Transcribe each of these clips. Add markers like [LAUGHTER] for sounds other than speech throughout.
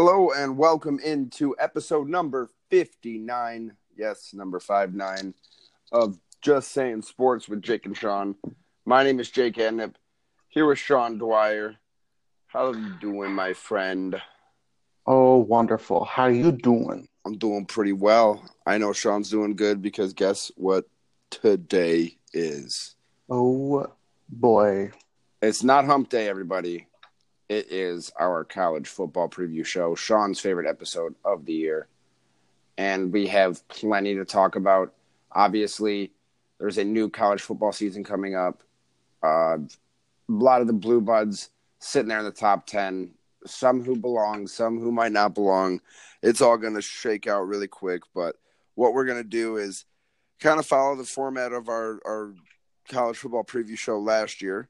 Hello and welcome into episode number 59. Yes, number 59 of Just Saying Sports with Jake and Sean. My name is Jake Adnip. Here with Sean Dwyer. How are you doing, my friend? Oh, wonderful. How are you doing? I'm doing pretty well. I know Sean's doing good because guess what today is? Oh, boy. It's not hump day, everybody. It is our college football preview show, Sean's favorite episode of the year. And we have plenty to talk about. Obviously, there's a new college football season coming up. Uh, a lot of the Blue Bloods sitting there in the top 10, some who belong, some who might not belong. It's all going to shake out really quick. But what we're going to do is kind of follow the format of our, our college football preview show last year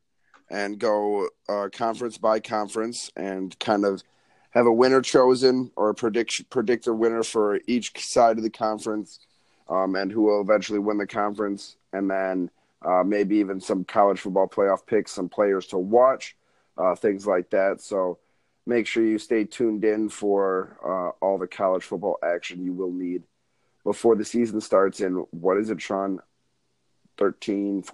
and go uh, conference by conference and kind of have a winner chosen or predict predict a winner for each side of the conference um, and who will eventually win the conference. And then uh, maybe even some college football playoff picks some players to watch uh, things like that. So make sure you stay tuned in for uh, all the college football action you will need before the season starts in what is it sean? 13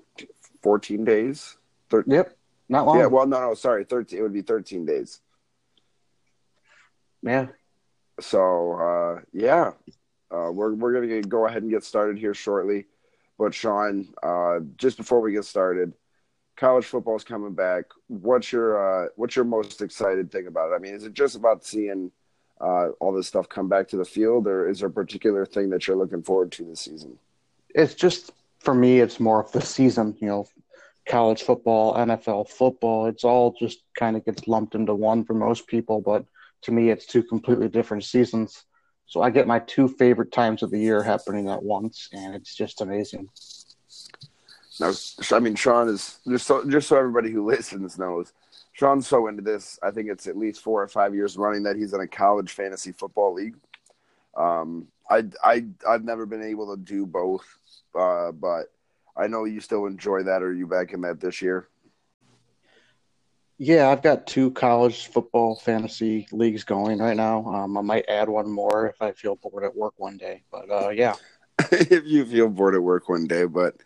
14 days? Thir- yep not long. Yeah, well, no, no, sorry, thirteen. It would be thirteen days. Yeah. So uh, yeah, uh, we're we're gonna go ahead and get started here shortly. But Sean, uh, just before we get started, college football is coming back. What's your uh, what's your most excited thing about it? I mean, is it just about seeing uh, all this stuff come back to the field, or is there a particular thing that you're looking forward to this season? It's just for me, it's more of the season. You know, college football, NFL football. It's all just kind of gets lumped into one for most people, but to me, it's two completely different seasons. So I get my two favorite times of the year happening at once, and it's just amazing. Now, I mean, Sean is just so just so everybody who [LAUGHS] listens knows, Sean's so into this. I think it's at least four or five years running that he's in a college fantasy football league. Um, I I I've never been able to do both, uh, but I know you still enjoy that. Are you back in that this year? Yeah, I've got two college football fantasy leagues going right now. Um, I might add one more if I feel bored at work one day. But uh, yeah, [LAUGHS] if you feel bored at work one day, but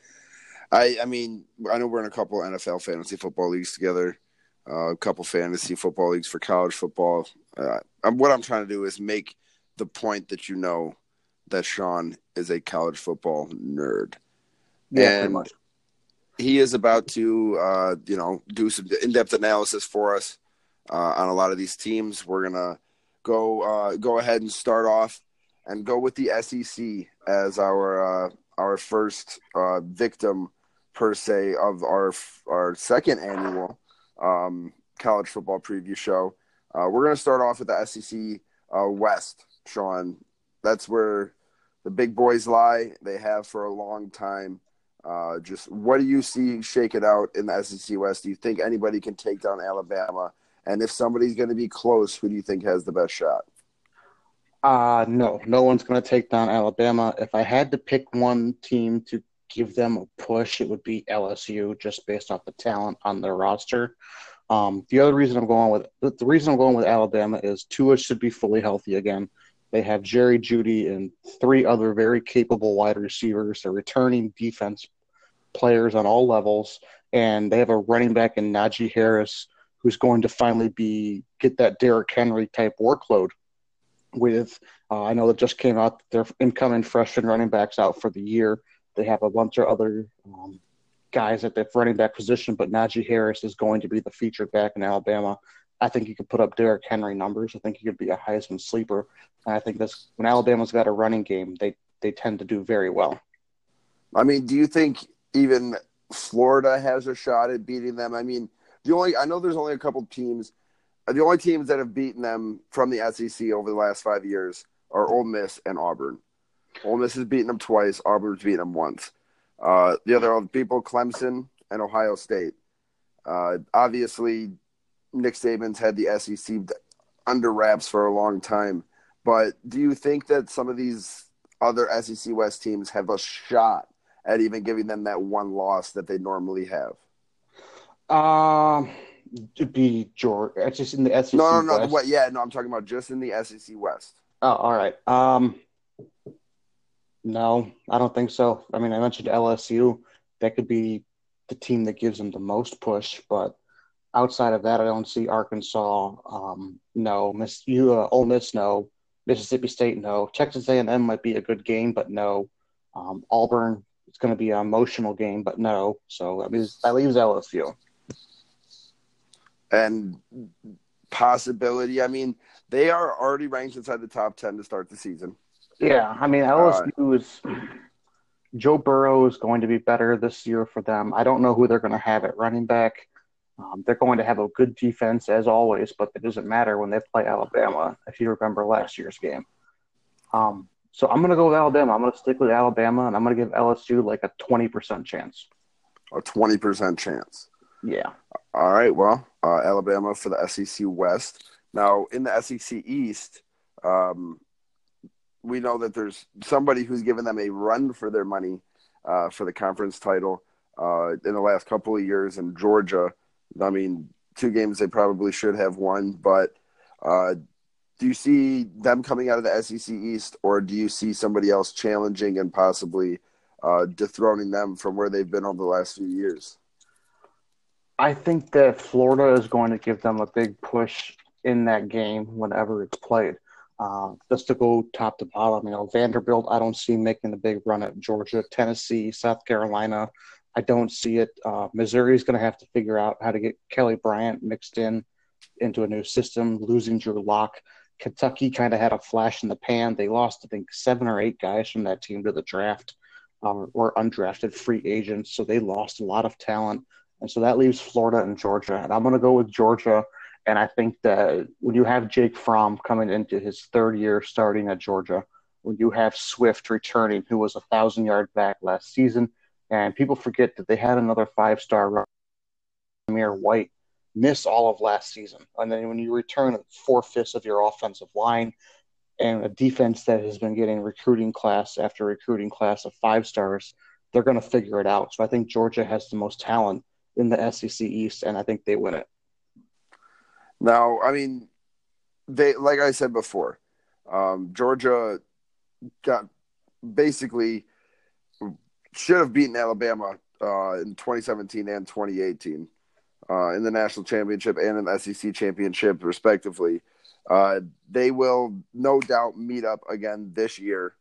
I, I mean, I know we're in a couple NFL fantasy football leagues together, uh, a couple fantasy football leagues for college football. Uh, what I'm trying to do is make the point that you know that Sean is a college football nerd. Yeah, and he is about to, uh, you know, do some in-depth analysis for us uh, on a lot of these teams. We're gonna go uh, go ahead and start off and go with the SEC as our uh, our first uh, victim per se of our our second annual um, college football preview show. Uh, we're gonna start off with the SEC West, Sean. That's where the big boys lie. They have for a long time. Uh, just what do you see shaking out in the SEC West? Do you think anybody can take down Alabama? And if somebody's going to be close, who do you think has the best shot? Uh, no, no one's going to take down Alabama. If I had to pick one team to give them a push, it would be LSU, just based off the talent on their roster. Um, the other reason I'm going with the reason I'm going with Alabama is Tua should be fully healthy again. They have Jerry Jeudy and three other very capable wide receivers. They're returning defense players on all levels, and they have a running back in Najee Harris who's going to finally be get that Derrick Henry type workload. With uh, I know that just came out their incoming freshman running backs out for the year. They have a bunch of other um, guys at the running back position, but Najee Harris is going to be the featured back in Alabama. I think you could put up Derrick Henry numbers. I think he could be a Heisman sleeper. And I think this when Alabama's got a running game, they they tend to do very well. I mean, do you think even Florida has a shot at beating them? I mean, the only I know there's only a couple teams. The only teams that have beaten them from the SEC over the last five years are Ole Miss and Auburn. Ole Miss has beaten them twice. Auburn's beaten them once. Uh, the other people, Clemson and Ohio State. Uh, obviously, Nick Saban's had the SEC under wraps for a long time. But do you think that some of these other SEC West teams have a shot at even giving them that one loss that they normally have? Um, It'd be Georgia. It's just in the SEC. No, no, no. West. What? Yeah, no. I'm talking about just in the SEC West. Oh, all right. Um, no, I don't think so. I mean, I mentioned LSU. That could be the team that gives them the most push, but outside of that, I don't see Arkansas. Um, no, Mizzou, uh, Ole Miss, no. Mississippi State, no. Texas A&M might be a good game, but no. Um, Auburn, it's going to be an emotional game, but no. So that leaves, that leaves LSU. And possibility. I mean, they are already ranked inside the top ten to start the season. Yeah, I mean LSU is Joe Burrow is going to be better this year for them. I don't know who they're going to have at running back. Um, they're going to have a good defense as always, but it doesn't matter when they play Alabama. If you remember last year's game, um, so I'm going to go with Alabama. I'm going to stick with Alabama, and I'm going to give LSU like a twenty percent chance. A twenty percent chance. Yeah. All right. Well, uh, Alabama for the SEC West. Now in the SEC East, um, we know that there's somebody who's given them a run for their money uh, for the conference title uh, in the last couple of years in Georgia. I mean, two games they probably should have won, but uh, do you see them coming out of the SEC East, or do you see somebody else challenging and possibly uh, dethroning them from where they've been over the last few years? I think that Florida is going to give them a big push in that game whenever it's played. Uh, just to go top to bottom, you know, Vanderbilt, I don't see making a big run at Georgia, Tennessee, South Carolina. I don't see it. Uh, Missouri is going to have to figure out how to get Kelly Bryant mixed in into a new system, losing Drew Lock. Kentucky kind of had a flash in the pan. They lost, I think, seven or eight guys from that team to the draft um, or undrafted free agents. So they lost a lot of talent. And so that leaves Florida and Georgia. And I'm going to go with Georgia. And I think that when you have Jake Fromm coming into his third year starting at Georgia, when you have Swift returning, who was a thousand yard back last season, and people forget that they had another five star Amir White miss all of last season. And then when you return four fifths of your offensive line and a defense that has been getting recruiting class after recruiting class of five stars, they're going to figure it out. So I think Georgia has the most talent in the SEC East, and I think they win it. Now, I mean, they like I said before, um, Georgia got basically should have beaten Alabama uh, in 2017 and 2018 uh, in the national championship and in the SEC championship, respectively. Uh, they will no doubt meet up again this year.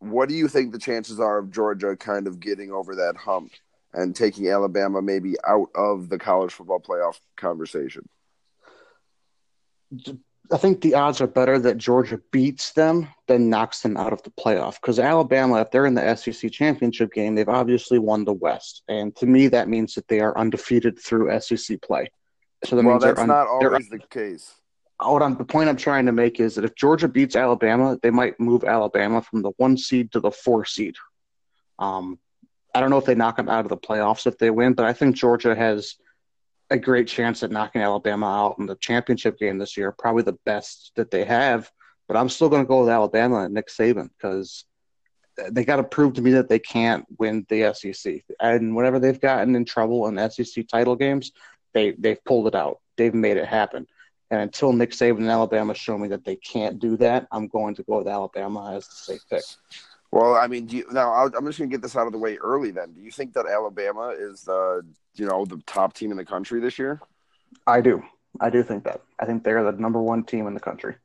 What do you think the chances are of Georgia kind of getting over that hump and taking Alabama maybe out of the college football playoff conversation? I think the odds are better that Georgia beats them than knocks them out of the playoff. Because Alabama, if they're in the SEC championship game, they've obviously won the West, and to me, that means that they are undefeated through SEC play. So that well, means that's un- not always the case. What I'm, the point I'm trying to make is that if Georgia beats Alabama, they might move Alabama from the one seed to the four seed. Um, I don't know if they knock them out of the playoffs if they win, but I think Georgia has – a great chance at knocking Alabama out in the championship game this year. Probably the best that they have. But I'm still going to go with Alabama and Nick Saban because uh, they got to prove to me that they can't win the SEC. And whenever they've gotten in trouble in SEC title games, they they've pulled it out. They've made it happen. And until Nick Saban and Alabama show me that they can't do that, I'm going to go with Alabama as the safe pick. Well, I mean, you, now i am just going to get this out of the way early. Then, do you think that Alabama is the you know the top team in the country this year? I do. I do think that. I think they're the number one team in the country.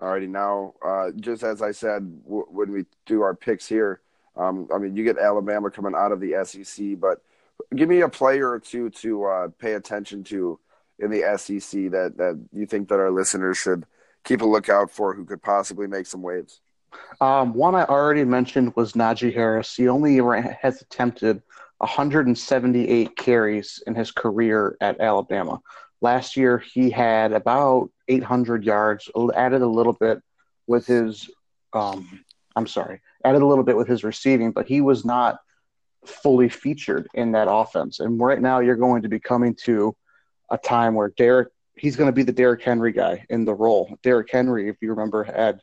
Alrighty, now uh, just as I said w- when we do our picks here, um, I mean you get Alabama coming out of the SEC, but give me a player or two to uh, pay attention to in the SEC that that you think that our listeners should keep a lookout for, who could possibly make some waves. Um, one I already mentioned was Najee Harris. He only has attempted 178 carries in his career at Alabama. Last year, he had about 800 yards, added a little bit with his, um, I'm sorry, added a little bit with his receiving, but he was not fully featured in that offense. And right now, you're going to be coming to a time where Derek, he's going to be the Derrick Henry guy in the role. Derrick Henry, if you remember, had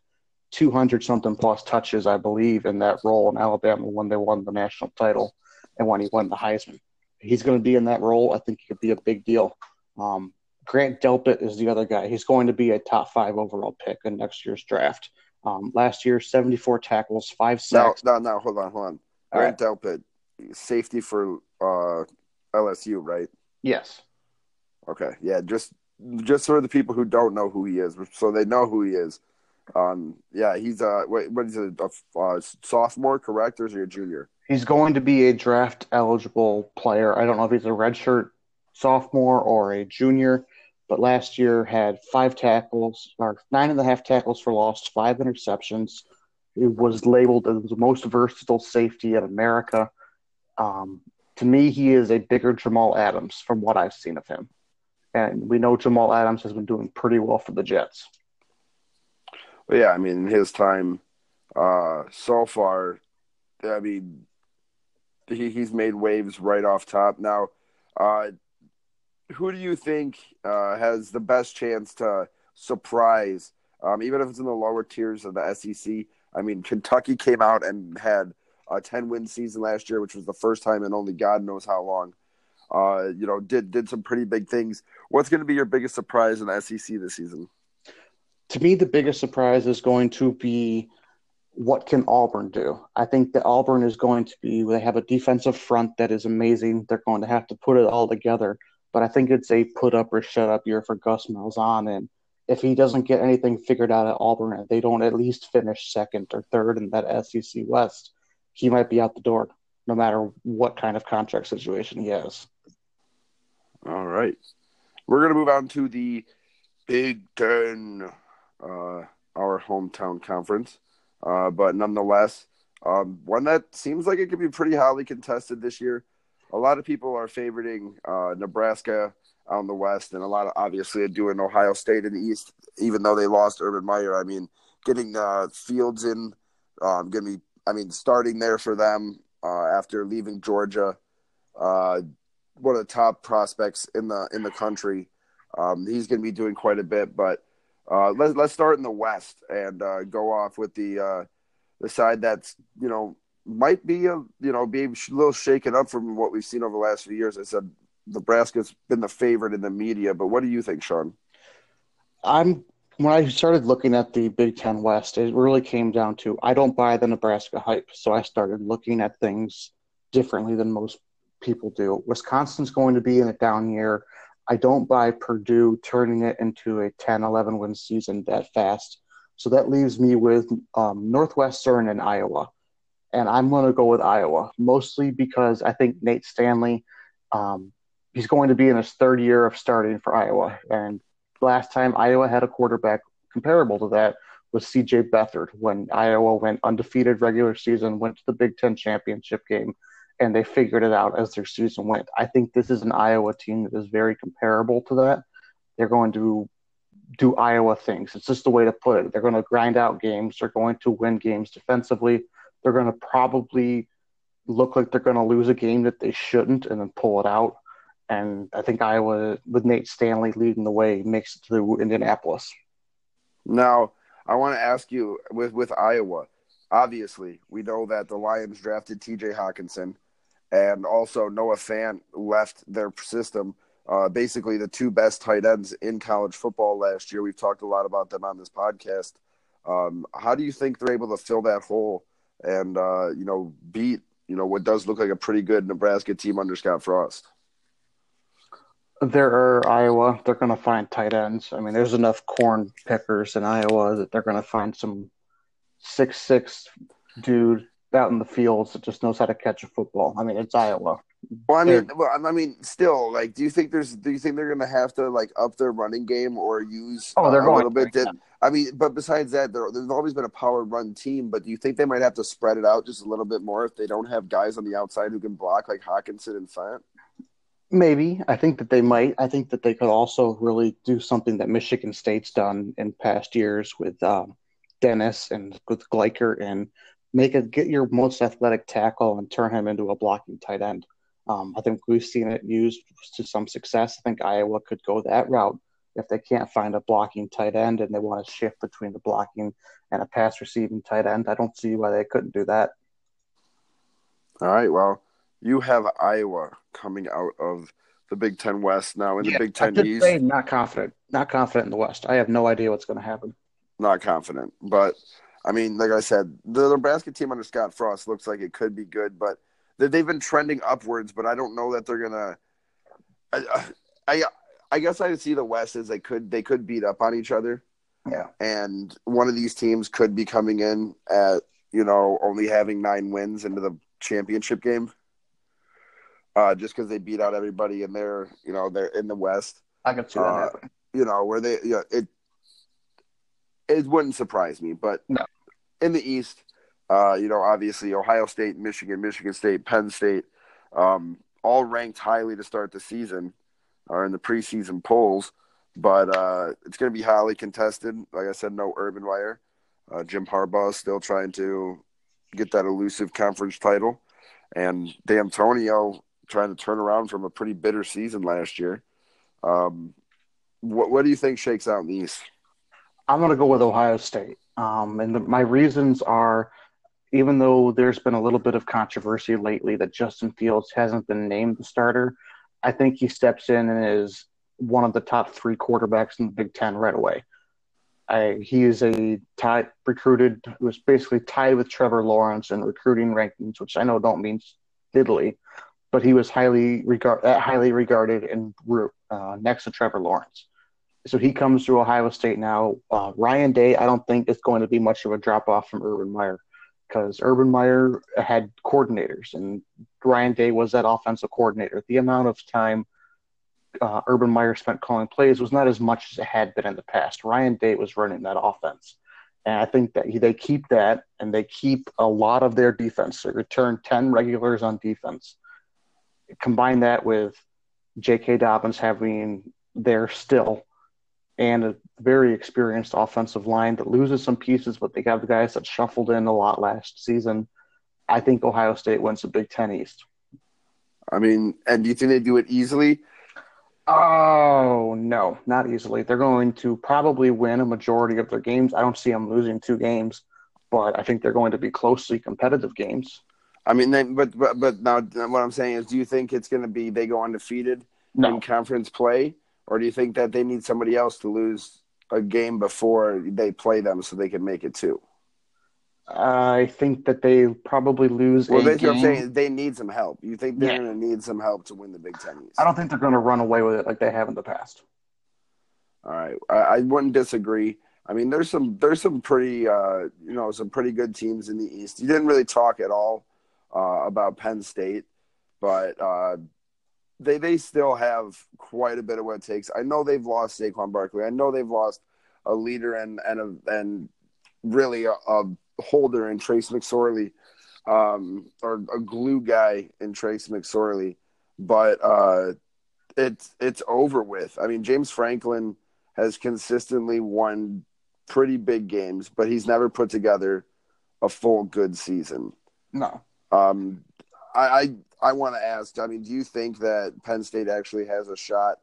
200 something plus touches, I believe, in that role in Alabama when they won the national title and when he won the Heisman. he's going to be in that role. I think he could be a big deal. Um, Grant Delpit is the other guy. He's going to be a top five overall pick in next year's draft. Um, last year, 74 tackles, five sacks. No, no, no, hold on, hold on. Grant right. Delpit, safety for uh, LSU, right? Yes. Okay, yeah, just just for the people who don't know who he is, so they know who he is. Um, yeah, he's uh, what, what is it, a, a sophomore, correct, or is he a junior? He's going to be a draft eligible player. I don't know if he's a redshirt sophomore or a junior, but last year had five tackles or nine and a half tackles for loss, five interceptions. It was labeled as the most versatile safety in America. Um, to me, he is a bigger Jamal Adams from what I've seen of him. And we know Jamal Adams has been doing pretty well for the Jets. Well, yeah, I mean, his time uh, so far, I mean, he, he's made waves right off top. Now, uh, who do you think uh, has the best chance to surprise, um, even if it's in the lower tiers of the SEC? I mean, Kentucky came out and had a 10 win season last year, which was the first time in only God knows how long. Uh, you know, did did some pretty big things. What's going to be your biggest surprise in the SEC this season? To me, the biggest surprise is going to be what can Auburn do? I think that Auburn is going to be they have a defensive front that is amazing. They're going to have to put it all together. But I think it's a put up or shut up year for Gus Malzahn. And if he doesn't get anything figured out at Auburn, they don't at least finish second or third in that SEC West, he might be out the door, no matter what kind of contract situation he has. All right. We're going to move on to the Big Ten, uh, our hometown conference. Uh, but nonetheless, um, one that seems like it could be pretty highly contested this year. A lot of people are favoriting uh, Nebraska in the West, and a lot of obviously are doing Ohio State in the East, even though they lost Urban Meyer. I mean, getting uh, Fields in, um, going to be, I mean, starting there for them uh, after leaving Georgia. One of the top prospects in the in the country. Um, he's going to be doing quite a bit, but uh, let's let's start in the West and uh, go off with the uh, the side that's you know might be a you know be a little shaken up from what we've seen over the last few years. I said Nebraska's been the favorite in the media, but what do you think, Sean? I'm when I started looking at the Big Ten West, it really came down to I don't buy the Nebraska hype, so I started looking at things differently than most people do. Wisconsin's going to be in a down year. I don't buy Purdue turning it into a 10 11 win season that fast. So that leaves me with um, Northwestern and Iowa. And I'm going to go with Iowa, mostly because I think Nate Stanley, um, he's going to be in his third year of starting for Iowa. And last time Iowa had a quarterback comparable to that was CJ Beathard when Iowa went undefeated regular season, went to the Big Ten championship game, and they figured it out as their season went. I think this is an Iowa team that is very comparable to that. They're going to do Iowa things. It's just the way to put it. They're going to grind out games. They're going to win games defensively. They're going to probably look like they're going to lose a game that they shouldn't and then pull it out. And I think Iowa, with Nate Stanley leading the way, makes it to Indianapolis. Now, I want to ask you with with Iowa. Obviously, we know that the Lions drafted T.J. Hockenson and also Noah Fant left their system. Uh, basically, the two best tight ends in college football last year. We've talked a lot about them on this podcast. Um, how do you think they're able to fill that hole and uh, you know beat you know what does look like a pretty good Nebraska team under Scott Frost? There are Iowa. They're going to find tight ends. I mean, there's enough corn pickers in Iowa that they're going to find some six six dude out in the fields that just knows how to catch a football. I mean, it's Iowa. Well, I mean, well, I mean, still, like, do you think there's, do you think they're going to have to like up their running game or use oh, they're uh, a little bit? I mean, but besides that, there's always been a power run team. But do you think they might have to spread it out just a little bit more if they don't have guys on the outside who can block like Hockenson and Fant? Maybe I think that they might. I think that they could also really do something that Michigan State's done in past years with um, Dennis and with Gleicher and make it get your most athletic tackle and turn him into a blocking tight end. Um, I think we've seen it used to some success. I think Iowa could go that route if they can't find a blocking tight end and they want to shift between the blocking and a pass receiving tight end. I don't see why they couldn't do that. All right. Well, you have Iowa coming out of the Big Ten West now in Yeah, the Big Ten East. say not confident, not confident in the West. I have no idea what's going to happen. Not confident, but I mean, like I said, the Nebraska team under Scott Frost looks like it could be good, but they- they've been trending upwards. But I don't know that they're gonna. I, I I guess I see the West as they could they could beat up on each other. Yeah. and one of these teams could be coming in at you know only having nine wins into the championship game uh, just because they beat out everybody in their you know they're in the west I can see that Uh, happening. you know where they yeah it it wouldn't surprise me but No. In the east uh, you know obviously ohio state michigan michigan state penn state um, all ranked highly to start the season or in the preseason polls but uh, it's going to be highly contested. Like I said, no Urban Meyer. Uh, Jim Harbaugh is still trying to get that elusive conference title, and D'Antonio trying to turn around from a pretty bitter season last year. Um, what, what do you think shakes out in the East? I'm going to go with Ohio State. Um, and the, my reasons are even though there's been a little bit of controversy lately that Justin Fields hasn't been named the starter, I think he steps in and is one of the top three quarterbacks in the Big Ten right away. I, he is a tied, recruited, was basically tied with Trevor Lawrence in recruiting rankings, which I know don't mean diddly, but he was highly regard, uh, highly regarded and uh, next to Trevor Lawrence. So he comes to Ohio State now. Uh, Ryan Day, I don't think it's going to be much of a drop off from Urban Meyer because Urban Meyer had coordinators and Ryan Day was that offensive coordinator. The amount of time uh, Urban Meyer spent calling plays was not as much as it had been in the past. Ryan Day was running that offense. And I think that he, they keep that and they keep a lot of their defense. They return 10 regulars on defense. Combine that with J.K. Dobbins having there still and a very experienced offensive line that loses some pieces, but they have the guys that shuffled in a lot last season. I think Ohio State wins the Big Ten East. I mean, and do you think they do it easily? Oh, no, not easily. They're going to probably win a majority of their games. I don't see them losing two games, but I think they're going to be closely competitive games. I mean, they, but but but now what I'm saying is, do you think it's going to be they go undefeated No, in conference play, or do you think that they need somebody else to lose a game before they play them so they can make it too? I think that they probably lose Well, a basically, what I'm game. saying they need some help. You think they're Yeah. going to need some help to win the Big Ten East? I don't think they're going to run away with it like they have in the past. All right, I, I wouldn't disagree. I mean, there's some there's some pretty uh, you know some pretty good teams in the East. You didn't really talk at all uh, about Penn State, but uh, they they still have quite a bit of what it takes. I know they've lost Saquon Barkley. I know they've lost a leader and and a, and really a, a holder in Trace McSorley, um, or a glue guy in Trace McSorley, but uh, it's it's over with. I mean, James Franklin has consistently won pretty big games, but he's never put together a full good season. No. Um, I I, want to ask. I mean, do you think that Penn State actually has a shot?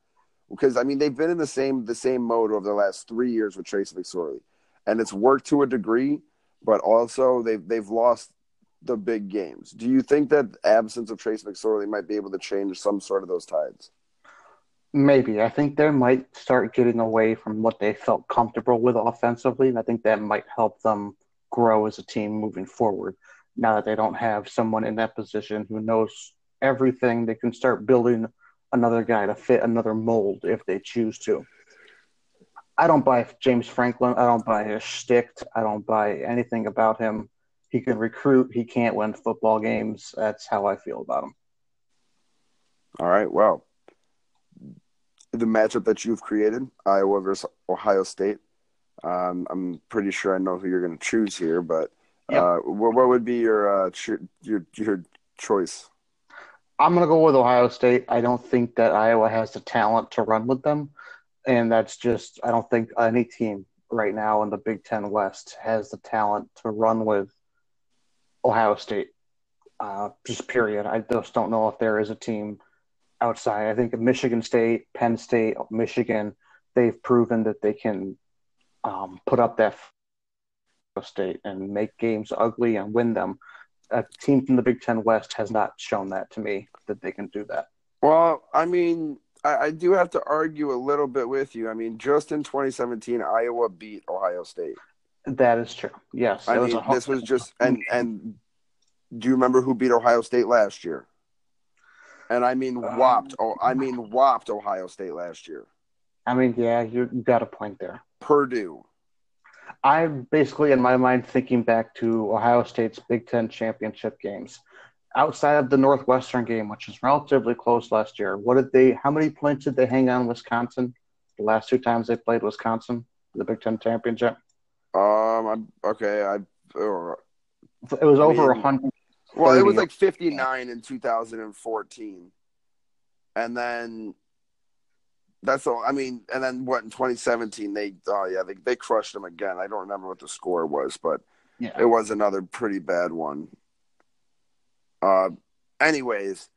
Because I mean, they've been in the same the same mode over the last three years with Trace McSorley, and it's worked to a degree, but also they've they've lost the big games. Do you think that absence of Trace McSorley might be able to change some sort of those tides? Maybe. I think they might start getting away from what they felt comfortable with offensively, and I think that might help them grow as a team moving forward. Now that they don't have someone in that position who knows everything, they can start building another guy to fit another mold if they choose to. I don't buy James Franklin. I don't buy his shtick. I don't buy anything about him. He can recruit. He can't win football games. That's how I feel about him. All right. Well, the matchup that you've created, Iowa versus Ohio State. Um, I'm pretty sure I know who you're going to choose here, but Yep. uh, what, what would be your uh, your your choice? I'm going to go with Ohio State. I don't think that Iowa has the talent to run with them. And that's just, I don't think any team right now in the Big Ten West has the talent to run with Ohio State. Uh, just period. I just don't know if there is a team outside. I think Michigan State, Penn State, Michigan, they've proven that they can um, put up that state and make games ugly and win them a team from the Big Ten West has not shown that to me that they can do that. Well, I mean, I, I, do have to argue a little bit with you. I mean, just in 2017, Iowa beat Ohio State. That is true. Yes, I mean, this was just and and do you remember who beat Ohio State last year? And I mean um, whopped. Oh, I mean whopped Ohio State last year. I mean, yeah, you got a point there. Purdue. I'm basically in my mind thinking back to Ohio State's Big Ten championship games. Outside of the Northwestern game, which was relatively close last year, what did they? How many points did they hang on Wisconsin? The last two times they played Wisconsin, the Big Ten championship. Um. I'm, okay. I. Uh, it was over a hundred. Well, it was like 59 in 2014, and then that's all. I mean, and then what in 2017 they oh yeah they they crushed them again. I don't remember what the score was, but yeah. it was another pretty bad one. Uh, anyways,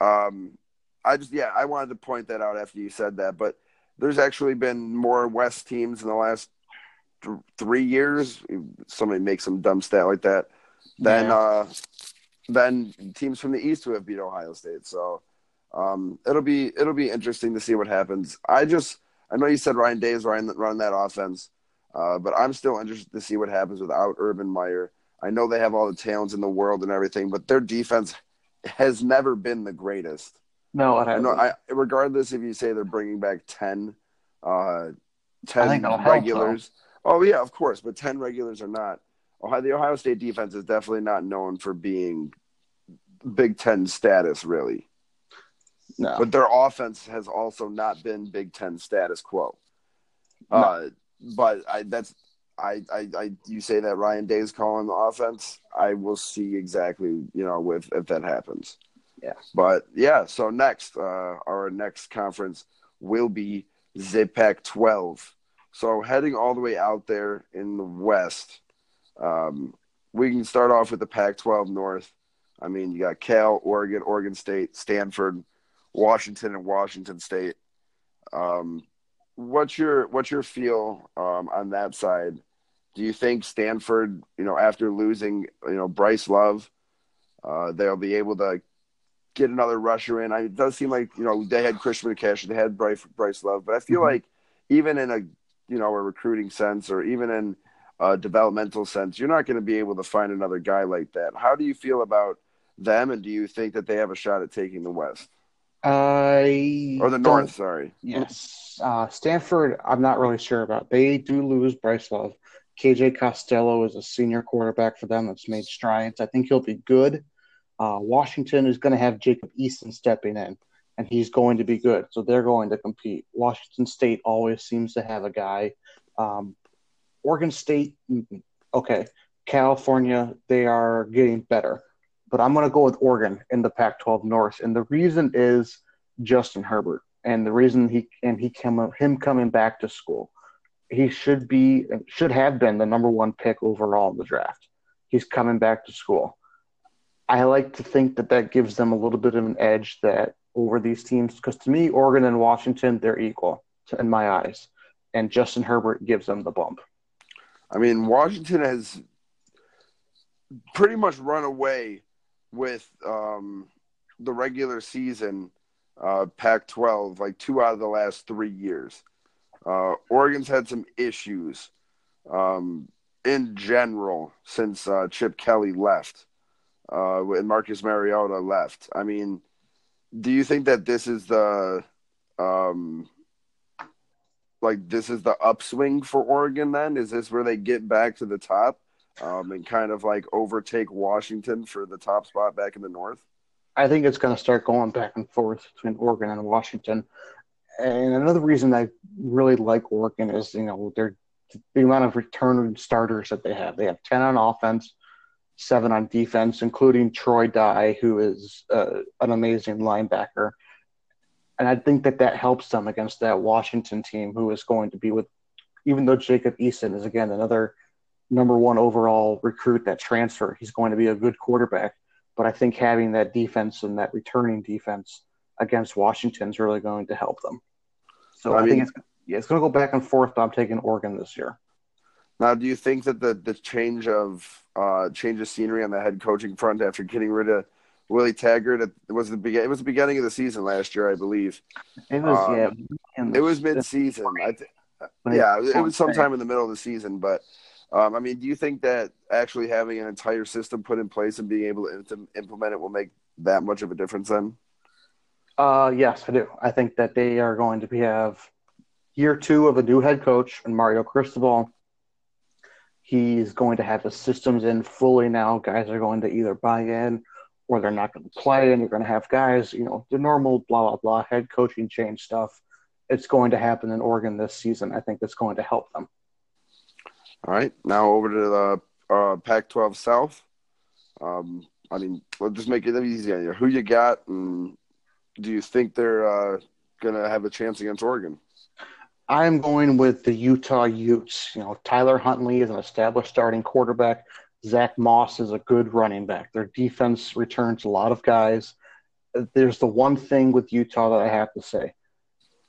um, I just yeah I wanted to point that out after you said that, but there's actually been more West teams in the last th- three years. Somebody makes some dumb stat like that. Than yeah. uh, than teams from the East who have beat Ohio State. So um, it'll be it'll be interesting to see what happens. I just I know you said Ryan Day is running, running that offense, uh, but I'm still interested to see what happens without Urban Meyer. I know they have all the talents in the world and everything, but their defense has never been the greatest. No, I know. I, regardless if you say they're bringing back ten, uh, ten regulars. Help, oh yeah, of course, but ten regulars are not. Ohio, the Ohio State defense is definitely not known for being Big Ten status, really. No. But their offense has also not been Big Ten status quo. No. Uh, but I, that's I, I, I, you say that Ryan Day is calling the offense. I will see exactly, you know, with if that happens. Yeah. But yeah, so next, uh, our next conference will be the Pac 12. So heading all the way out there in the West, um, we can start off with the Pac 12 North. I mean, you got Cal, Oregon, Oregon State, Stanford, Washington, and Washington State. Um, what's your what's your feel um, on that side? Do you think Stanford, you know, after losing, you know, Bryce Love, uh, they'll be able to get another rusher in? I, it does seem like you know they had Christian McCaffrey, they had Bryce Bryce Love, but I feel mm-hmm. like even in a you know a recruiting sense or even in a developmental sense, you're not going to be able to find another guy like that. How do you feel about them, and do you think that they have a shot at taking the West? I or the North. Sorry. Yes, uh, Stanford. I'm not really sure about. They do lose Bryce Love. KJ Costello is a senior quarterback for them that's made strides. I think he'll be good. Uh, Washington is going to have Jacob Eason stepping in, and he's going to be good. So they're going to compete. Washington State always seems to have a guy. Um, Oregon State, okay. California, they are getting better but I'm going to go with Oregon in the Pac-12 North, and the reason is Justin Herbert, and the reason he and he came him coming back to school. He should be should have been the number one pick overall in the draft. He's coming back to school. I like to think that that gives them a little bit of an edge that over these teams because to me, Oregon and Washington they're equal in my eyes, and Justin Herbert gives them the bump. I mean, Washington has pretty much run away with um, the regular season uh, Pac 12 like two out of the last three years. Uh, Oregon's had some issues um, in general since uh, Chip Kelly left uh, and Marcus Mariota left. I mean, do you think that this is the um, like this is the upswing for Oregon? Then is this where they get back to the top? Um, and kind of like overtake Washington for the top spot back in the North? I think it's going to start going back and forth between Oregon and Washington. And another reason I really like Oregon is, you know, their the amount of return starters that they have. They have 10 on offense, seven on defense, including Troy Dye, who is uh, an amazing linebacker. And I think that that helps them against that Washington team, who is going to be with, even though Jacob Eason is again another number one overall recruit that transfer. He's going to be a good quarterback. But I think having that defense and that returning defense against Washington is really going to help them. So I, I mean, think it's, yeah, it's going to go back and forth. But I'm taking Oregon this year. Now, do you think that the the change of uh, change of scenery on the head coaching front after getting rid of Willie Taggart. It was the begin. It was the beginning of the season last year, I believe. It was Um, yeah. It was mid-season. I th- yeah, it was sometime in the middle of the season. But um, I mean, do you think that actually having an entire system put in place and being able to im- implement it will make that much of a difference? Then, Uh, yes, I do. I think that they are going to be, have year two of a new head coach and Mario Cristobal. He's going to have the systems in fully now. Guys are going to either buy in or they're not going to play, and you're going to have guys, you know, the normal blah blah blah head coaching change stuff. It's going to happen in Oregon this season. I think it's going to help them. All right. Now over to the uh, Pac-12 South. Um, I mean, let's just make it easy on you. Who you got, and do you think they're uh, gonna have a chance against Oregon? I'm going with the Utah Utes. You know, Tyler Huntley is an established starting quarterback. Zach Moss is a good running back. Their defense returns a lot of guys. There's the one thing with Utah that I have to say.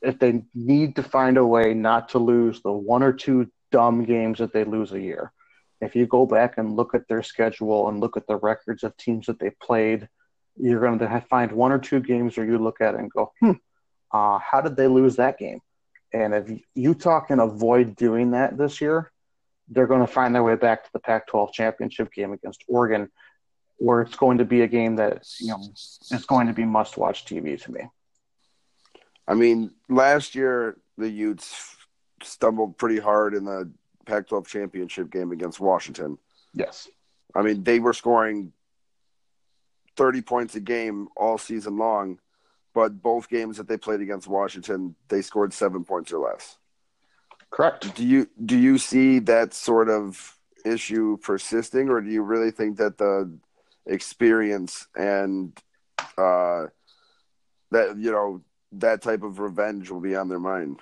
If they need to find a way not to lose the one or two dumb games that they lose a year, if you go back and look at their schedule and look at the records of teams that they played, you're going to find one or two games where you look at it and go, hmm, uh, how did they lose that game? And if Utah can avoid doing that this year, they're going to find their way back to the Pac-12 championship game against Oregon, where it's going to be a game that you know is going to be must-watch TV to me. I mean, last year the Utes stumbled pretty hard in the Pac-12 championship game against Washington. Yes. I mean, they were scoring 30 points a game all season long, but both games that they played against Washington, they scored seven points or less. Correct. Do you do you see that sort of issue persisting, or do you really think that the experience and uh, that you know that type of revenge will be on their mind?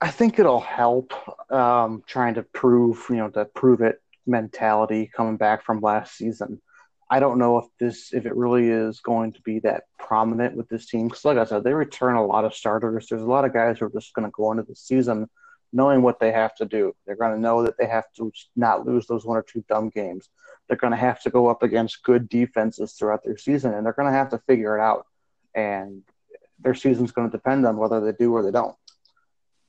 I think it'll help um, trying to prove, you know, the prove it mentality coming back from last season. I don't know if this, if it really is going to be that prominent with this team. Because, like I said, they return a lot of starters. There's a lot of guys who are just going to go into the season knowing what they have to do. They're going to know that they have to not lose those one or two dumb games. They're going to have to go up against good defenses throughout their season, and they're going to have to figure it out. And their season's going to depend on whether they do or they don't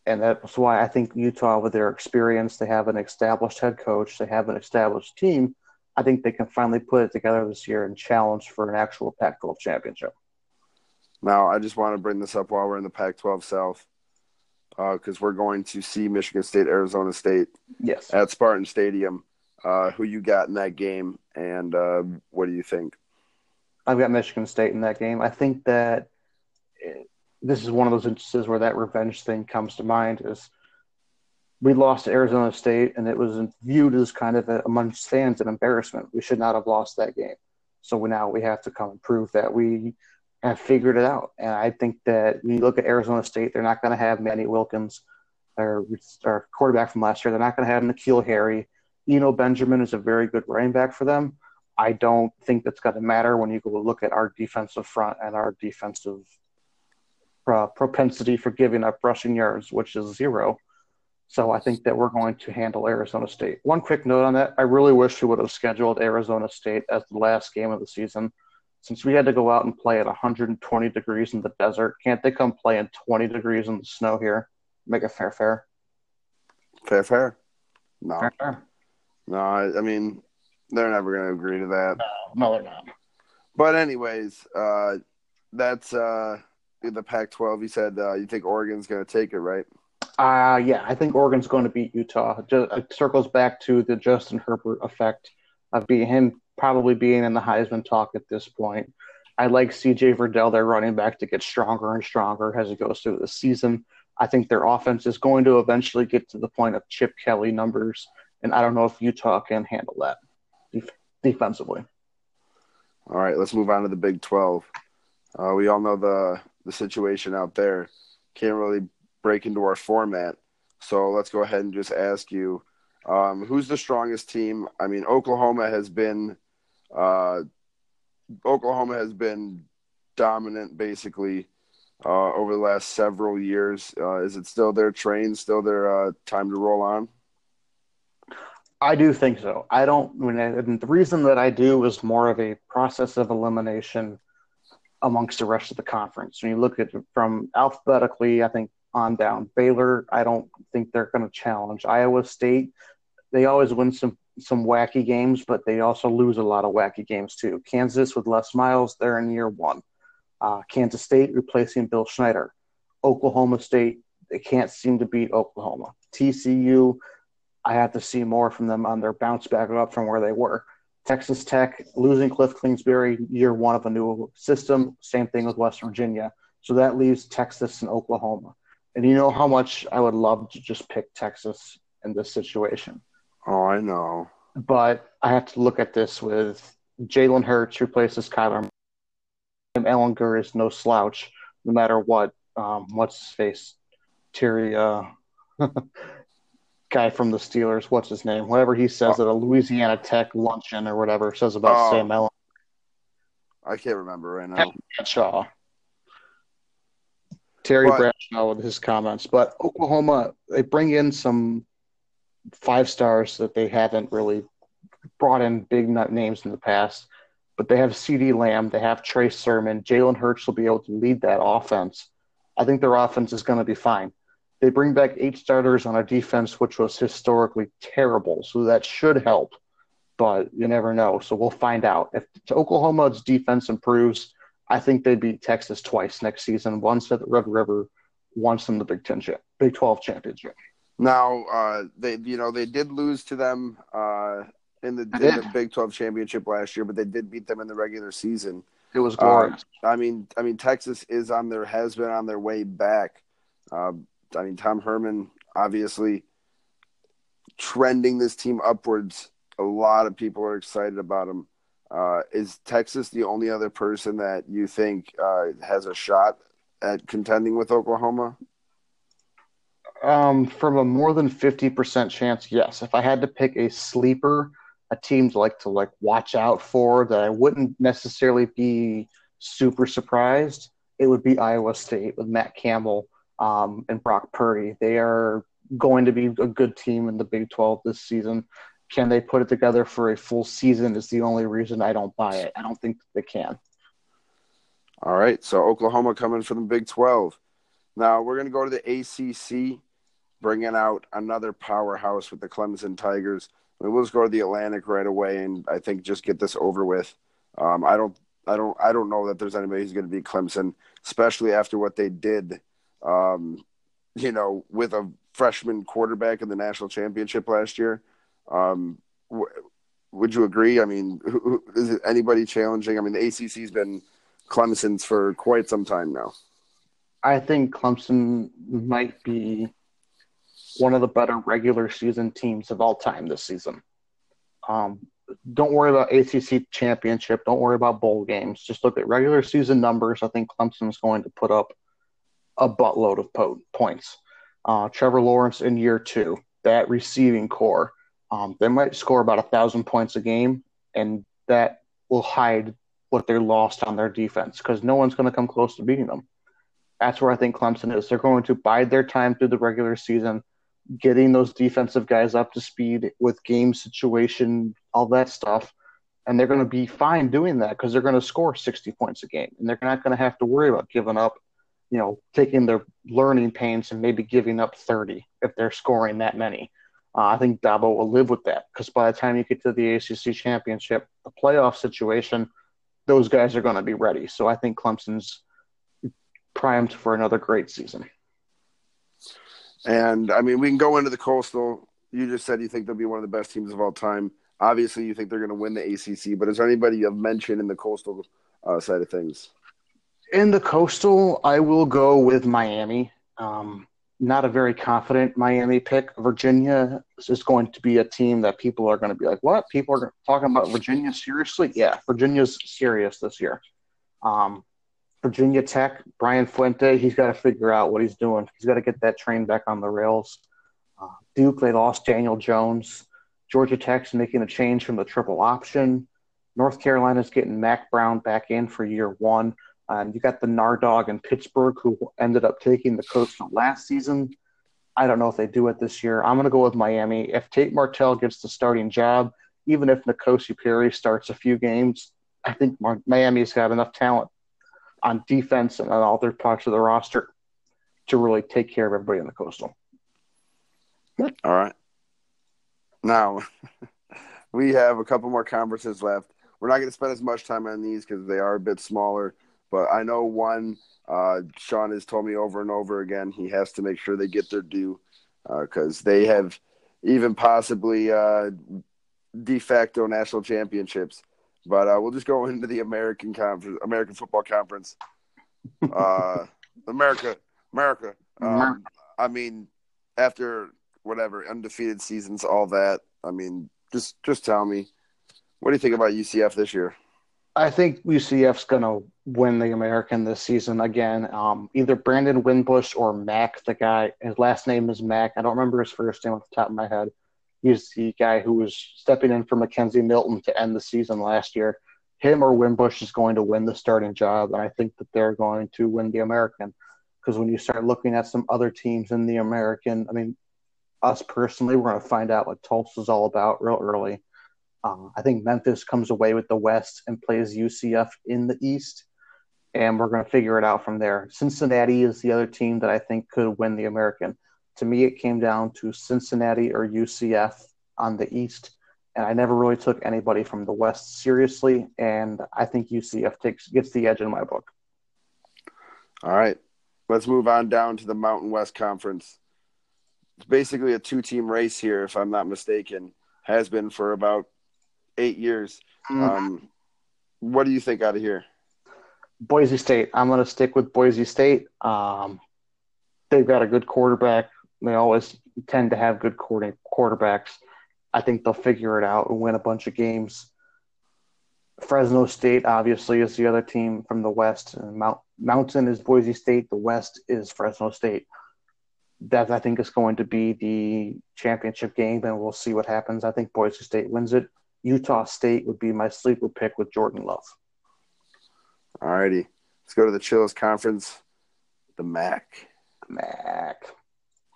and that's why I think Utah, with their experience, they have an established head coach, they have an established team. I think they can finally put it together this year and challenge for an actual Pac-12 championship. Now, I just want to bring this up while we're in the Pac-12 South, because uh, we're going to see Michigan State, Arizona State, yes, at Spartan Stadium. Uh, who you got in that game, and uh, what do you think? I've got Michigan State in that game. I think that. This is one of those instances where that revenge thing comes to mind is we lost to Arizona State and it was viewed as kind of a, amongst fans an embarrassment. We should not have lost that game. So we, now we have to come and prove that we have figured it out. And I think that when you look at Arizona State, they're not going to have Manny Wilkins, our, our quarterback from last year. They're not going to have N'Keal Harry. Eno Benjamin is a very good running back for them. I don't think that's going to matter when you go look at our defensive front and our defensive uh, propensity for giving up rushing yards, which is zero. So I think that we're going to handle Arizona State. One quick note on that: I really wish we would have scheduled Arizona State as the last game of the season, since we had to go out and play at 120 degrees in the desert. Can't they come play in 20 degrees in the snow here? Make it fair, fair. Fair, fair. No, fair, fair. no. I, I mean, they're never going to agree to that. No, no, they're not. But anyways, uh, that's. Uh, the Pac-12. You said uh, you think Oregon's going to take it, right? Uh, yeah, I think Oregon's going to beat Utah. Just, it circles back to the Justin Herbert effect of being him probably being in the Heisman talk at this point. I like CJ Verdell, their running back, to get stronger and stronger as it goes through the season. I think their offense is going to eventually get to the point of Chip Kelly numbers, and I don't know if Utah can handle that def- defensively. All right, let's move on to the Big 12. Uh, we all know the the situation out there. Can't really break into our format. So let's go ahead and just ask you um, who's the strongest team? I mean, Oklahoma has been uh, Oklahoma has been dominant basically uh, over the last several years. Uh, is it still their train, still their uh, time to roll on? I do think so. I don't. I mean, and the reason that I do is more of a process of elimination amongst the rest of the conference. When you look at from alphabetically, I think on down. Baylor, I don't think they're going to challenge. Iowa State, they always win some some wacky games, but they also lose a lot of wacky games too. Kansas with Les Miles, they're in year one. Uh, Kansas State replacing Bill Snyder. Oklahoma State, they can't seem to beat Oklahoma. TCU, I have to see more from them on their bounce back up from where they were. Texas Tech losing Kliff Kingsbury, year one of a new system. Same thing with West Virginia. So that leaves Texas and Oklahoma. And you know how much I would love to just pick Texas in this situation. Oh, I know. But I have to look at this with Jalen Hurts replaces Kyler. Ehlinger is no slouch, no matter what. Um, what's his face? Terry, uh, [LAUGHS] guy from the Steelers. What's his name? Whatever he says oh. at a Louisiana Tech luncheon or whatever says about oh. Sam Ellen. I can't remember right now. Bradshaw. Terry but, Bradshaw with his comments. But Oklahoma, they bring in some five stars that they haven't really brought in big names in the past. But they have CeeDee Lamb, they have Trey Sermon. Jalen Hurts will be able to lead that offense. I think their offense is going to be fine. They bring back eight starters on a defense which was historically terrible, so that should help. But you never know, so we'll find out. If Oklahoma's defense improves, I think they beat Texas twice next season. Once at the Red River, once in the Big Ten, Big Twelve championship. Now, uh, they you know they did lose to them uh, in the in the Big Twelve championship last year, but they did beat them in the regular season. It was glorious. Uh, I mean, I mean, Texas is on their has been on their way back. Uh, I mean, Tom Herman obviously trending this team upwards. A lot of people are excited about him. Uh, is Texas the only other person that you think uh, has a shot at contending with Oklahoma? Um, from a more than fifty percent chance, yes. If I had to pick a sleeper, a team to like to like watch out for that I wouldn't necessarily be super surprised, it would be Iowa State with Matt Campbell um, and Brock Purdy. They are going to be a good team in the Big Twelve this season. Can they put it together for a full season? Is the only reason I don't buy it. I don't think they can. All right, so Oklahoma coming from the Big Twelve. Now we're going to go to the ACC, bringing out another powerhouse with the Clemson Tigers. We'll just go to the Atlantic right away, and I think just get this over with. Um, I don't, I don't, I don't know that there's anybody who's going to beat Clemson, especially after what they did. Um, you know, with a freshman quarterback in the national championship last year. Um, w- would you agree? I mean, who, who, is anybody challenging? I mean, the ACC's been Clemson's for quite some time now. I think Clemson might be one of the better regular season teams of all time this season. Um, don't worry about ACC championship. Don't worry about bowl games. Just look at regular season numbers. I think Clemson's going to put up a buttload of po- points. Uh, Trevor Lawrence in year two, that receiving corps, um, they might score about a thousand points a game, and that will hide what they lost on their defense because no one's going to come close to beating them. That's where I think Clemson is. They're going to bide their time through the regular season, getting those defensive guys up to speed with game situation, all that stuff. And they're going to be fine doing that because they're going to score 60 points a game. And they're not going to have to worry about giving up, you know, taking their learning pains and maybe giving up 30 if they're scoring that many. Uh, I think Dabo will live with that because by the time you get to the ACC championship, the playoff situation, those guys are going to be ready. So I think Clemson's primed for another great season. And I mean, we can go into the Coastal. You just said you think they'll be one of the best teams of all time. Obviously, you think they're going to win the ACC, but is there anybody you've mentioned in the Coastal uh, side of things? In the Coastal, I will go with Miami. Um, not a very confident Miami pick. Virginia is going to be a team that people are going to be like, "What? People are talking about Virginia seriously?" Yeah, Virginia's serious this year. Um, Virginia Tech, Brian Fuente, he's got to figure out what he's doing. He's got to get that train back on the rails. Uh, Duke, they lost Daniel Jones. Georgia Tech's making a change from the triple option. North Carolina's getting Mack Brown back in for year one. And you got the Nardog in Pittsburgh, who ended up taking the coach from last season. I don't know if they do it this year. I'm going to go with Miami. If Tate Martell gets the starting job, even if N'Kosi Perry starts a few games, I think Miami's got enough talent on defense and on all their parts of the roster to really take care of everybody in the coastal. All right. Now, [LAUGHS] we have a couple more conferences left. We're not going to spend as much time on these because they are a bit smaller. But I know one, uh, Sean has told me over and over again, he has to make sure they get their due because uh, they have even possibly uh, de facto national championships. But uh, we'll just go into the American conference, American Football Conference. Uh, [LAUGHS] America, America. Um, I mean, after whatever undefeated seasons, all that. I mean, just just tell me, what do you think about UCF this year? I think UCF's going to win the American this season again. Um, either Brandon Wimbush or Mack, the guy. His last name is Mack. I don't remember his first name off the top of my head. He's the guy who was stepping in for McKenzie Milton to end the season last year. Him or Wimbush is going to win the starting job, and I think that they're going to win the American. Because when you start looking at some other teams in the American, I mean, us personally, we're going to find out what Tulsa's all about real early. Uh, I think Memphis comes away with the West and plays UCF in the East, and we're going to figure it out from there. Cincinnati is the other team that I think could win the American. To me, it came down to Cincinnati or UCF on the East, and I never really took anybody from the West seriously, and I think UCF takes gets the edge in my book. All right, let's move on down to the Mountain West Conference. It's basically a two-team race here, if I'm not mistaken. Has been for about eight years. Mm-hmm. Um, what do you think out of here? Boise State. I'm going to stick with Boise State. Um, they've got a good quarterback. They always tend to have good quarterbacks. I think they'll figure it out and win a bunch of games. Fresno State, obviously, is the other team from the West. And Mount, Mountain is Boise State. The West is Fresno State. That I think is going to be the championship game, and we'll see what happens. I think Boise State wins it. Utah State would be my sleeper pick with Jordan Love. All righty. Let's go to the Chillis Conference. The MAC. MAC.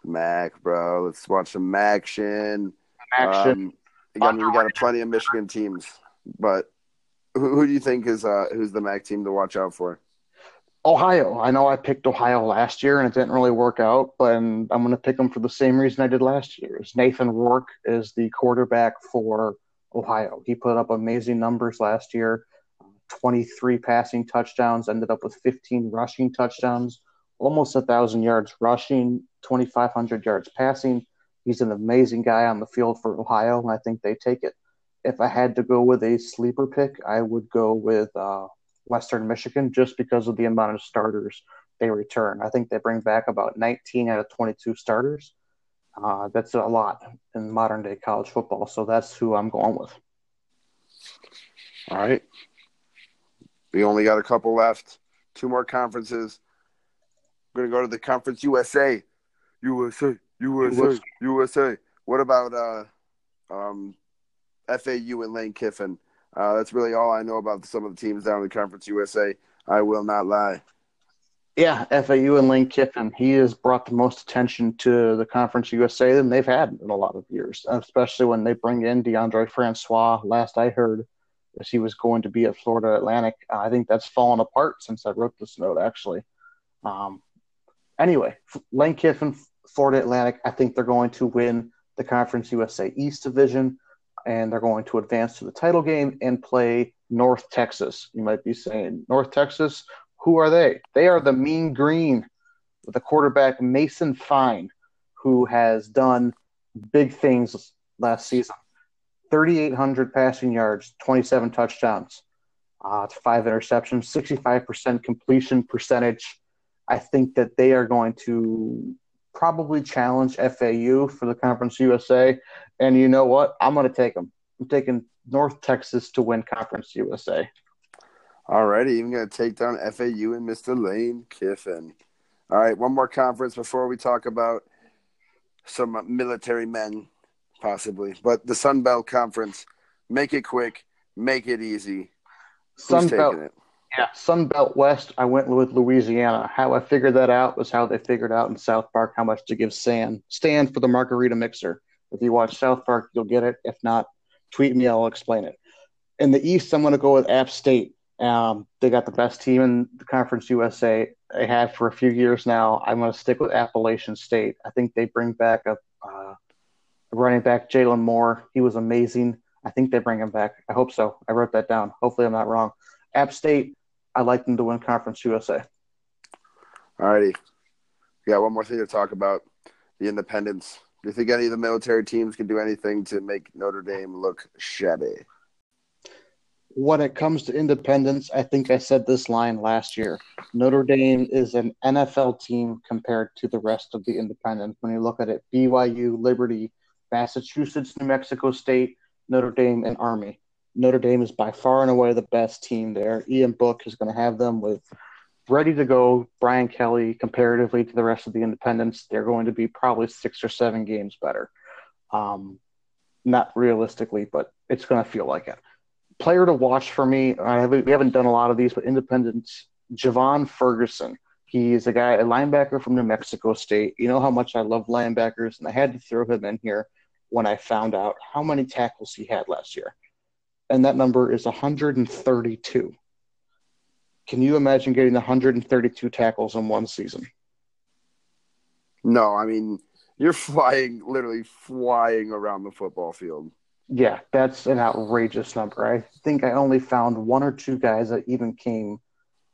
MAC, bro. Let's watch some action. Action. Um, again, we got a plenty of Michigan teams, but who, who do you think is uh, who's the MAC team to watch out for? Ohio. I know I picked Ohio last year and it didn't really work out, but I'm, I'm going to pick them for the same reason I did last year. Is Nathan Rourke is the quarterback for Ohio. He put up amazing numbers last year 23 passing touchdowns, ended up with 15 rushing touchdowns, almost a thousand yards rushing, 2,500 yards passing. He's an amazing guy on the field for Ohio, and I think they take it. If I had to go with a sleeper pick, I would go with uh, Western Michigan just because of the amount of starters they return. I think they bring back about 19 out of 22 starters. Uh, that's a lot in modern day college football. So that's who I'm going with. All right. We only got a couple left. Two more conferences. We're going to go to the Conference USA. USA, USA, USA. What about uh, um, FAU and Lane Kiffin? Uh, that's really all I know about some of the teams down in the Conference USA. I will not lie. Yeah, FAU and Lane Kiffin. He has brought the most attention to the Conference USA than they've had in a lot of years, especially when they bring in Deondre Francois. Last I heard, as he was going to be at Florida Atlantic. I think that's fallen apart since I wrote this note, actually. Um, anyway, Lane Kiffin, Florida Atlantic. I think they're going to win the Conference USA East Division, and they're going to advance to the title game and play North Texas. You might be saying, North Texas, who are they? They are the Mean Green with the quarterback Mason Fine, who has done big things last season. 3,800 passing yards, 27 touchdowns, uh, five interceptions, 65% completion percentage. I think that they are going to probably challenge FAU for the Conference USA. And you know what? I'm going to take them. I'm taking North Texas to win Conference USA. All righty, even going to take down FAU and Mr. Lane Kiffin. All right, one more conference before we talk about some military men, possibly. But the Sun Belt Conference, make it quick, make it easy. Sun Belt, it? Yeah, Sun Belt West. I went with Louisiana. How I figured that out was how they figured out in South Park how much to give Stan. Stan for the margarita mixer. If you watch South Park, you'll get it. If not, tweet me. I'll explain it. In the East, I'm going to go with App State. Um, they got the best team in the Conference USA. They have for a few years now. I'm going to stick with Appalachian State. I think they bring back a, uh, running back, Jalin Moore. He was amazing. I think they bring him back. I hope so. I wrote that down. Hopefully, I'm not wrong. App State, I like them to win Conference USA. All righty. We got one more thing to talk about the independents. Do you think any of the military teams can do anything to make Notre Dame look shabby? When it comes to independence, I think I said this line last year. Notre Dame is an NFL team compared to the rest of the independents. When you look at it, BYU, Liberty, Massachusetts, New Mexico State, Notre Dame, and Army. Notre Dame is by far and away the best team there. Ian Book is going to have them with ready to go. Brian Kelly, comparatively to the rest of the independents, they're going to be probably six or seven games better. Um, not realistically, but it's going to feel like it. Player to watch for me. Haven't, we haven't done a lot of these, but independents. Javahn Ferguson. He's a guy, a linebacker from New Mexico State. You know how much I love linebackers, and I had to throw him in here when I found out how many tackles he had last year and that number is 132. Can you imagine getting 132 tackles in one season? No, I mean you're flying, literally flying around the football field. Yeah, that's an outrageous number. I think I only found one or two guys that even came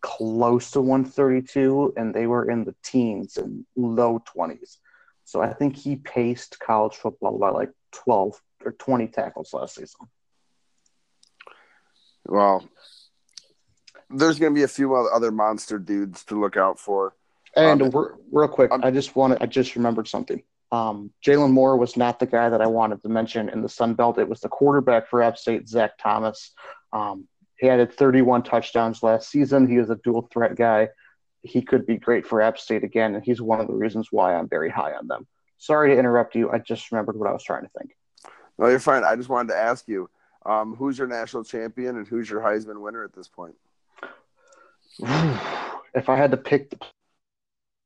close to 132, and they were in the teens and low 20s. So I think he paced college football by like 12 or 20 tackles last season. Well, there's going to be a few other monster dudes to look out for. And um, real quick, I just wanted, I just remembered something. Um, Jalin Moore was not the guy that I wanted to mention in the Sun Belt. It was the quarterback for App State, Zach Thomas. Um, he had 31 touchdowns last season. He was a dual threat guy. He could be great for App State again, and he's one of the reasons why I'm very high on them. Sorry to interrupt you. I just remembered what I was trying to think. No, you're fine. I just wanted to ask you um, who's your national champion and who's your Heisman winner at this point? [SIGHS] If I had to pick, the,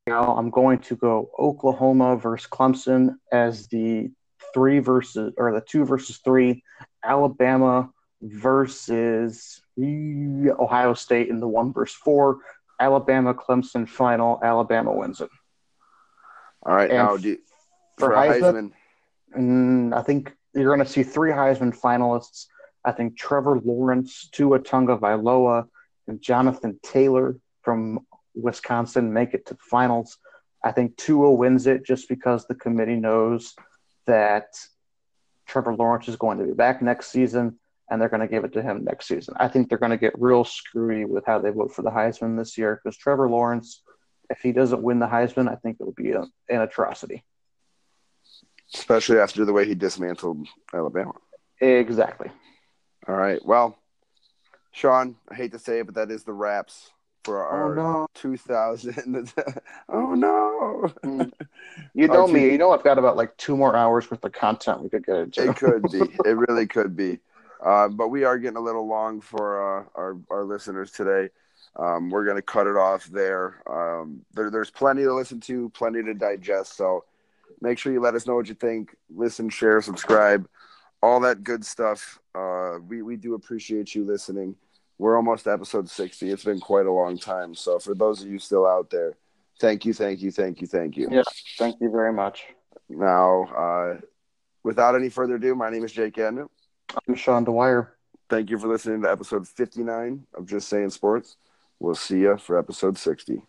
now I'm going to go Oklahoma versus Clemson as the three versus or the two versus three, Alabama versus Ohio State in the one versus four, Alabama Clemson final. Alabama wins it. All right, and now do you, for, for Heisman, Heisman mm, I think you're going to see three Heisman finalists. I think Trevor Lawrence, Tua Tagovailoa, and Jonathan Taylor from Wisconsin make it to the finals. I think Tua wins it just because the committee knows that Trevor Lawrence is going to be back next season and they're going to give it to him next season. I think they're going to get real screwy with how they vote for the Heisman this year because Trevor Lawrence, if he doesn't win the Heisman, I think it'll be a, an atrocity especially after the way he dismantled Alabama. Exactly. All right. Well, Sean, I hate to say it, but that is the wraps for oh, our [LAUGHS] oh, no. 2000. oh no! You know me. You know I've got about like two more hours worth of content we could get into. It could be. [LAUGHS] it really could be. Uh, but we are getting a little long for uh, our our listeners today. Um, we're going to cut it off there. Um, there. There's plenty to listen to, plenty to digest. So Make sure you let us know what you think. Listen, share, subscribe, all that good stuff. Uh, we, we do appreciate you listening. We're almost episode 60. It's been quite a long time. So, for those of you still out there, thank you, thank you, thank you, thank you. Yes, thank you very much. Now, uh, without any further ado, my name is Jake Andrew. I'm Sean Dwyer. Thank you for listening to episode 59 of Just Saying Sports. We'll see you for episode 60.